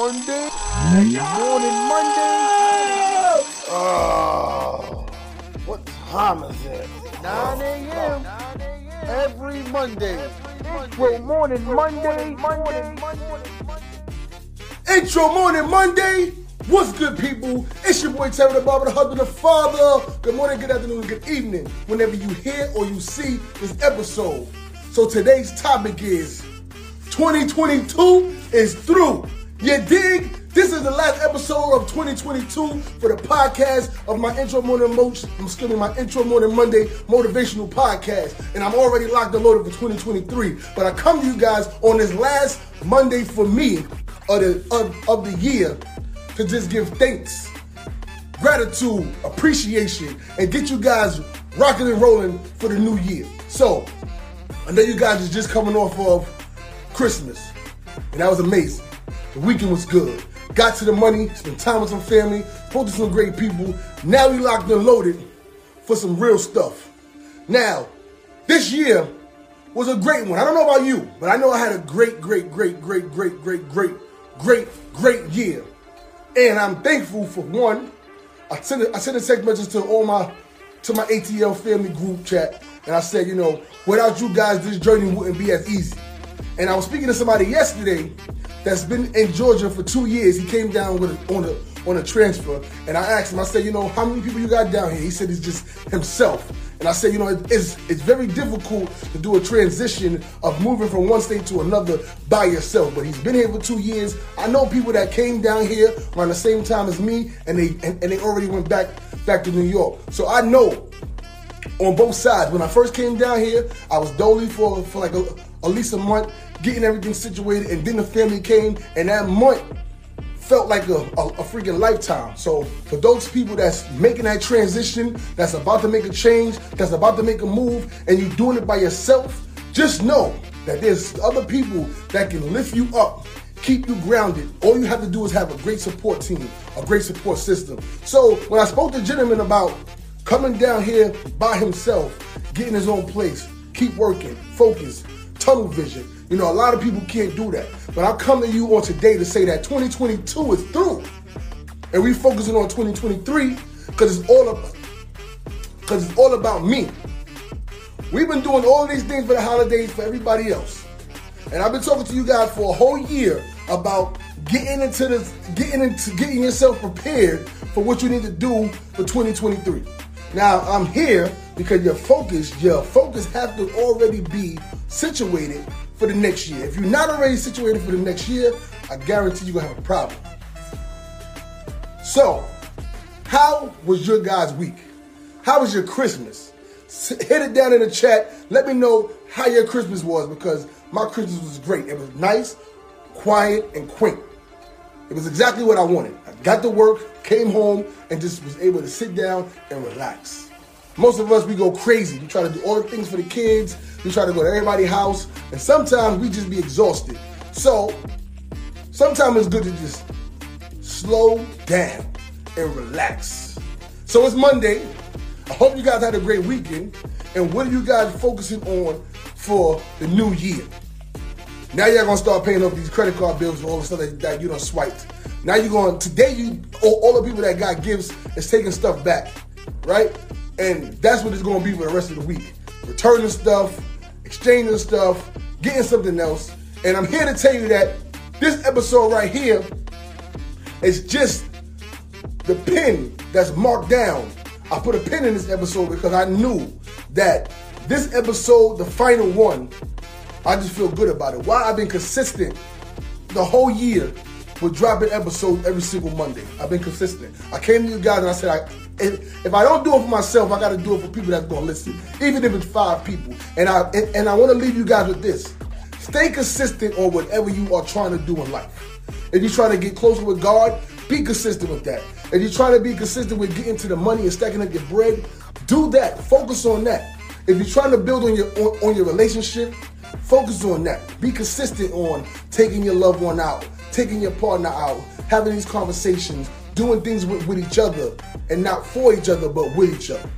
Monday. Morning Monday. Oh, what time is it? 9 a.m. Every Monday. Intro Morning Monday. Monday. Intro Morning Monday. What's good, people? It's your boy Terah Da Barber, the husband, the father. Good morning, good afternoon, good evening, whenever you hear or you see this episode. So today's topic is 2022 is through. You dig? This is the last episode of 2022 for the podcast of my intro morning. I'm excuse me, my intro morning Monday motivational podcast, and I'm already locked and loaded for 2023. But I come to you guys on this last Monday for me of the of, of the year to just give thanks, gratitude, appreciation, and get you guys rocking and rolling for the new year. So I know you guys is just coming off of Christmas, and that was amazing. The weekend was good. Got to the money, spent time with some family, spoke to some great people. Now we locked and loaded for some real stuff. Now, this year was a great one. I don't know about you, but I know I had a great, great, great, great, great, great, great, great, great year. And I'm thankful for one. I sent a, I sent a text message to all my to my ATL family group chat, and I said, you know, without you guys, this journey wouldn't be as easy. And I was speaking to somebody yesterday that's been in Georgia for two years. He came down with a, on a on a transfer, and I asked him. I said, you know, how many people you got down here? He said it's just himself. And I said, you know, it's it's very difficult to do a transition of moving from one state to another by yourself. But he's been here for two years. I know people that came down here around the same time as me, and they and, and they already went back back to New York. So I know on both sides. When I first came down here, I was dolly for for like a, at least a month, getting everything situated, and then the family came, and that month felt like a, a, a, freaking lifetime. So for those people that's making that transition, that's about to make a change, that's about to make a move, and you're doing it by yourself, just know that there's other people that can lift you up, keep you grounded. All you have to do is have a great support team, a great support system. So when I spoke to gentlemen about coming down here by himself, getting his own place, keep working, focus, tunnel vision. You know, a lot of people can't do that. But I come to you on today to say that 2022 is through. And we focusing on 2023 because it's all about because it's all about me. We've been doing all these things for the holidays for everybody else. And I've been talking to you guys for a whole year about getting into this, getting into getting yourself prepared for what you need to do for 2023. Now I'm here because your focus, your focus have to already be situated for the next year. If you're not already situated for the next year, I guarantee you're gonna have a problem. So, how was your guys' week? How was your Christmas? Hit it down in the chat. Let me know how your Christmas was because my Christmas was great. It was nice, quiet, and quaint. It was exactly what I wanted. I got to work, came home, and just was able to sit down and relax. Most of us, we go crazy. We try to do all the things for the kids. We try to go to everybody's house. And sometimes we just be exhausted. So, sometimes it's good to just slow down and relax. So, it's Monday. I hope you guys had a great weekend. And what are you guys focusing on for the new year? Now you're gonna start paying off these credit card bills and all the stuff that, that you don't swiped. Now you're going today. You all, all the people that got gifts is taking stuff back, right? And that's what it's gonna be for the rest of the week. Returning stuff, exchanging stuff, getting something else. And I'm here to tell you that this episode right here is just the pin that's marked down. I put a pin in this episode because I knew that this episode, the final one, I just feel good about it. Why I've been consistent the whole year with dropping episodes every single Monday. I've been consistent. I came to you guys and I said, I, if, if I don't do it for myself, I got to do it for people that's going to listen, even if it's five people. And I and, and I want to leave you guys with this: stay consistent on whatever you are trying to do in life. If you're trying to get closer with God, be consistent with that. If you're trying to be consistent with getting to the money and stacking up your bread, do that. Focus on that. If you're trying to build on your on, on your relationship, Focus on that. Be consistent on taking your loved one out, taking your partner out, having these conversations, doing things with, with each other, and not for each other, but with each other.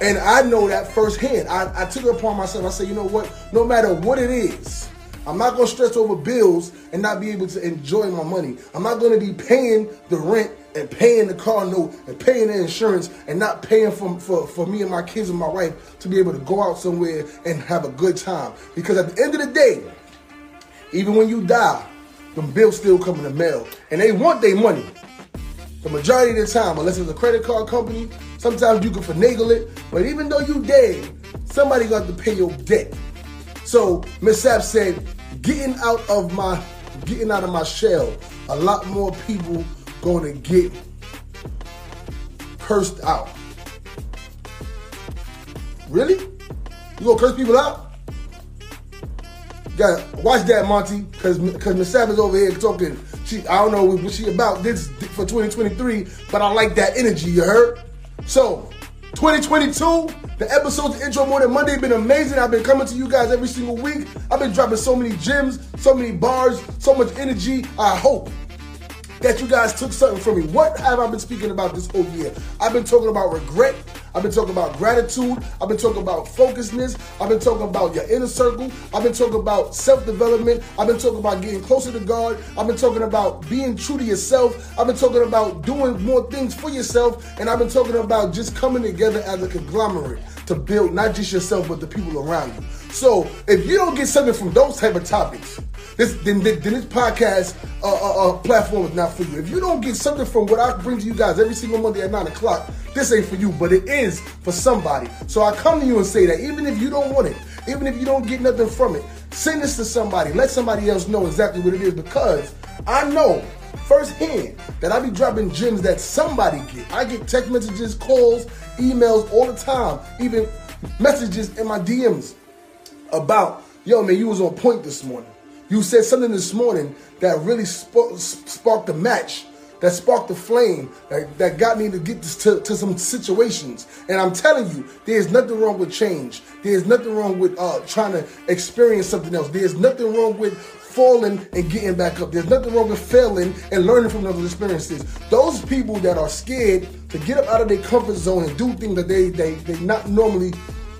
And I know that firsthand. I, I took it upon myself. I said, you know what? No matter what it is, I'm not gonna stress over bills and not be able to enjoy my money. I'm not gonna be paying the rent and paying the car note and paying the insurance and not paying for, for, for me and my kids and my wife to be able to go out somewhere and have a good time. Because at the end of the day, even when you die, them bills still come in the mail. And they want their money. The majority of the time, unless it's a credit card company, sometimes you can finagle it. But even though you dead, somebody got to pay your debt. So Miss Sapp said, getting out of my getting out of my shell, a lot more people gonna get cursed out. Really? You gonna curse people out? Got watch that, Monty, because because Miss is over here talking. She I don't know what she about this for 2023, but I like that energy. You heard? So 2022, the episodes of Intro Morning Monday been amazing. I've been coming to you guys every single week. I've been dropping so many gems, so many bars, so much energy. I hope that you guys took something from me. What have I been speaking about this whole year? I've been talking about regret. I've been talking about gratitude. I've been talking about focusness. I've been talking about your inner circle. I've been talking about self development. I've been talking about getting closer to God. I've been talking about being true to yourself. I've been talking about doing more things for yourself. And I've been talking about just coming together as a conglomerate to build not just yourself, but the people around you. So if you don't get something from those type of topics, this then, then this podcast uh, uh, uh, platform is not for you. If you don't get something from what I bring to you guys every single Monday at nine o'clock, this ain't for you. But it is for somebody. So I come to you and say that even if you don't want it, even if you don't get nothing from it, send this to somebody. Let somebody else know exactly what it is because I know firsthand that I be dropping gems that somebody get. I get text messages, calls, emails all the time, even messages in my DMs about, yo, man, you was on point this morning. You said something this morning that really sp- sparked a match, that sparked the flame, that, that got me to get this to, to some situations. And I'm telling you, there's nothing wrong with change. There's nothing wrong with uh, trying to experience something else. There's nothing wrong with falling and getting back up. There's nothing wrong with failing and learning from those experiences. Those people that are scared to get up out of their comfort zone and do things that they they they not normally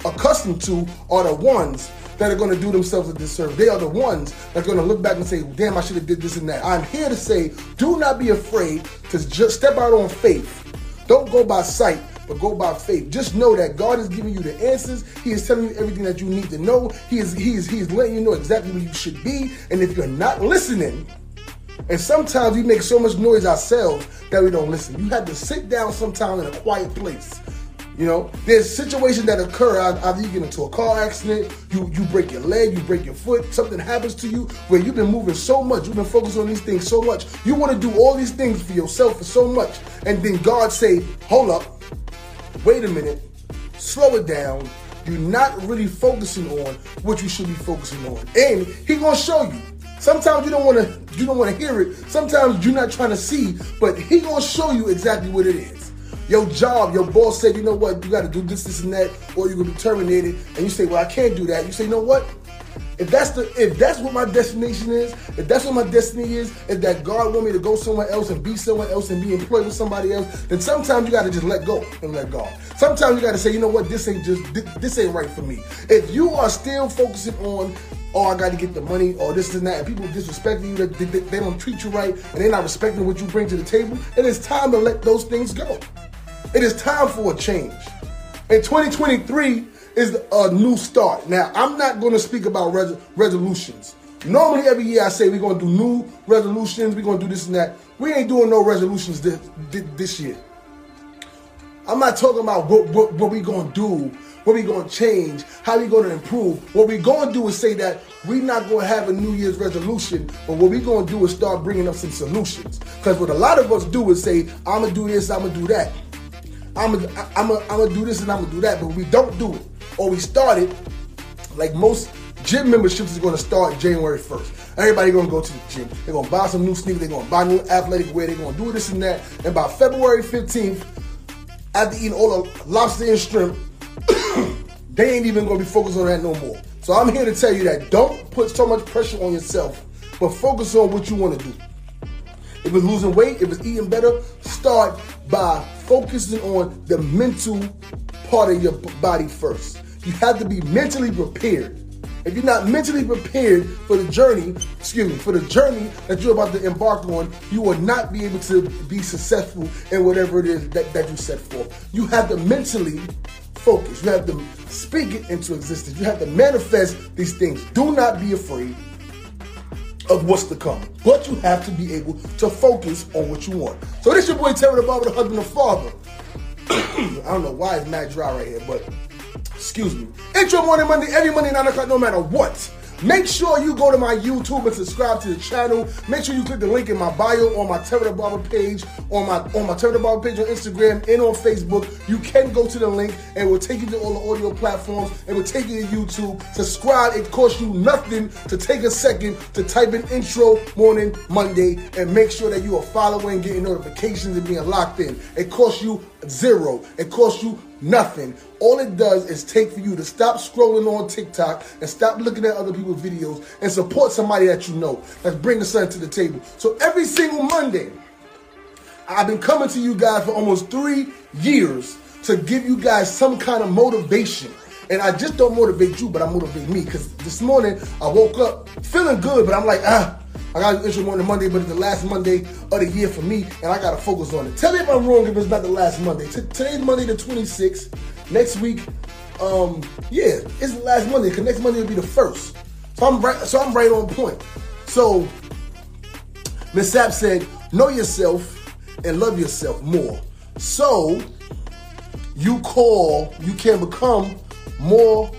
accustomed to are the ones that are going to do themselves a disservice. They are the ones that are going to look back and say, damn, I should have did this and that. I'm here to say, do not be afraid to just step out on faith. Don't go by sight, but go by faith. Just know that God is giving you the answers. He is telling you everything that you need to know. He is, he is, he is letting you know exactly where you should be. And if you're not listening, and sometimes we make so much noise ourselves that we don't listen. You have to sit down sometime in a quiet place you know, there's situations that occur either you get into a car accident, you you break your leg, you break your foot, something happens to you where you've been moving so much, you've been focused on these things so much. You want to do all these things for yourself for so much, and then God say, "Hold up, wait a minute, slow it down." You're not really focusing on what you should be focusing on, and He gonna show you. Sometimes you don't want to you don't want to hear it. Sometimes you're not trying to see, but He gonna show you exactly what it is your job, your boss said, you know what, you got to do this, this, and that, or you're gonna be terminated, and you say, well, I can't do that. You say, you know what? If that's the if that's what my destination is, if that's what my destiny is, if that God want me to go somewhere else and be somewhere else and be employed with somebody else, then sometimes you gotta just let go and let God. Sometimes you gotta say, you know what, this ain't just this ain't right for me. If you are still focusing on oh, I got to get the money, or this and that, and people disrespecting you, they, they, they, don't treat you right, and they're not respecting what you bring to the table, it is time to let those things go. It is time for a change. And 2023 is a new start. Now, I'm not going to speak about res- resolutions. Normally, every year I say we're going to do new resolutions, we're going to do this and that. We ain't doing no resolutions this, this year. I'm not talking about what, what, what we going to do, what we going to change, how we going to improve. What we going to do is say that we're not going to have a New Year's resolution, but what we going to do is start bringing up some solutions. Because what a lot of us do is say, I'm going to do this, I'm going to do that. I'm gonna I'm gonna I'm gonna do this and I'm gonna do that, but we don't do it or we start it like most gym memberships is gonna start January 1st. Everybody gonna go to the gym. They're gonna buy some new sneakers. They're gonna buy new athletic wear. They're gonna do this and that. And by February 15th, after eating all the lobster and shrimp, they ain't even gonna be focused on that no more. So I'm here to tell you that don't put so much pressure on yourself, but focus on what you want to do. If it's losing weight, if it's eating better, start by focusing on the mental part of your body first. You have to be mentally prepared. if you're not mentally prepared for the journey, excuse me, for the journey that you're about to embark on, you will not be able to be successful in whatever it is that, that you set for. You have to mentally focus. You have to speak it into existence. You have to manifest these things. Do not be afraid of what's to come. But you have to be able to focus on what you want. So this your boy Terah Da Barber, the husband and father. I don't know why it's mad dry right here, but excuse me. Intro morning Monday, every Monday, 9 o'clock, no matter what. Make sure you go to my YouTube and subscribe to the channel. Make sure you click the link in my bio on my Terah Da Barber page, on my on my Terah Da Barber page on Instagram and on Facebook. You can go to the link and it will take you to all the audio platforms. It will take you to YouTube. Subscribe. It costs you nothing to take a second to type in intro morning Monday and make sure that you are following, getting notifications and being locked in. It costs you zero. It costs you nothing. All it does is take for you to stop scrolling on TikTok and stop looking at other people's videos and support somebody that you know that's bringing sun to the table. So every single Monday, I've been coming to you guys for almost three years to give you guys some kind of motivation. And I just don't motivate you, but I motivate me. Because this morning I woke up feeling good, but I'm like, ah, I got an intro the Monday, but it's the last Monday of the year for me, and I gotta focus on it. Tell me if I'm wrong if it's not the last Monday. T- today's Monday the 26th. Next week, um, yeah, it's the last Monday, because next Monday will be the first. So I'm right, so I'm right on point. So Miss Sapp said, know yourself and love yourself more. So you call, you can become more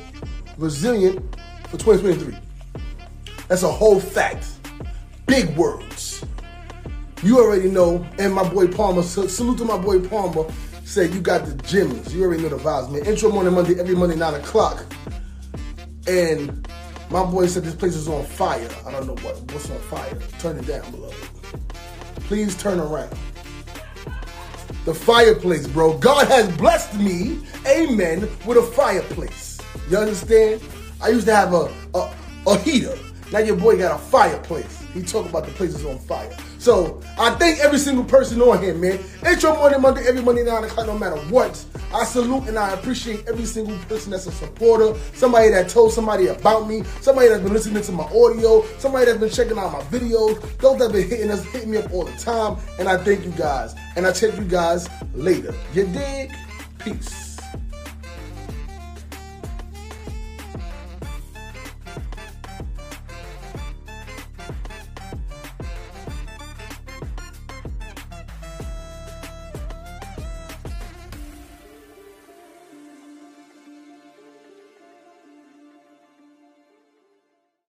resilient for 2023. That's a whole fact. Big words. You already know, and my boy Palmer, salute to my boy Palmer, said you got the gems. You already know the vibes, man. Intro morning Monday, every Monday, 9 o'clock. And my boy said this place is on fire. I don't know what what's on fire. Turn it down, beloved. Please turn around. The fireplace, bro. God has blessed me, amen, with a fireplace. You understand? I used to have a, a, a heater. Now your boy got a fireplace. He talk about the places on fire. So I thank every single person on here, man. Intro morning Monday, every Monday nine o'clock, no matter what. I salute and I appreciate every single person that's a supporter, somebody that told somebody about me, somebody that's been listening to my audio, somebody that's been checking out my videos, those that have been hitting us, hitting me up all the time. And I thank you guys. And I check you guys later. You dig? Peace.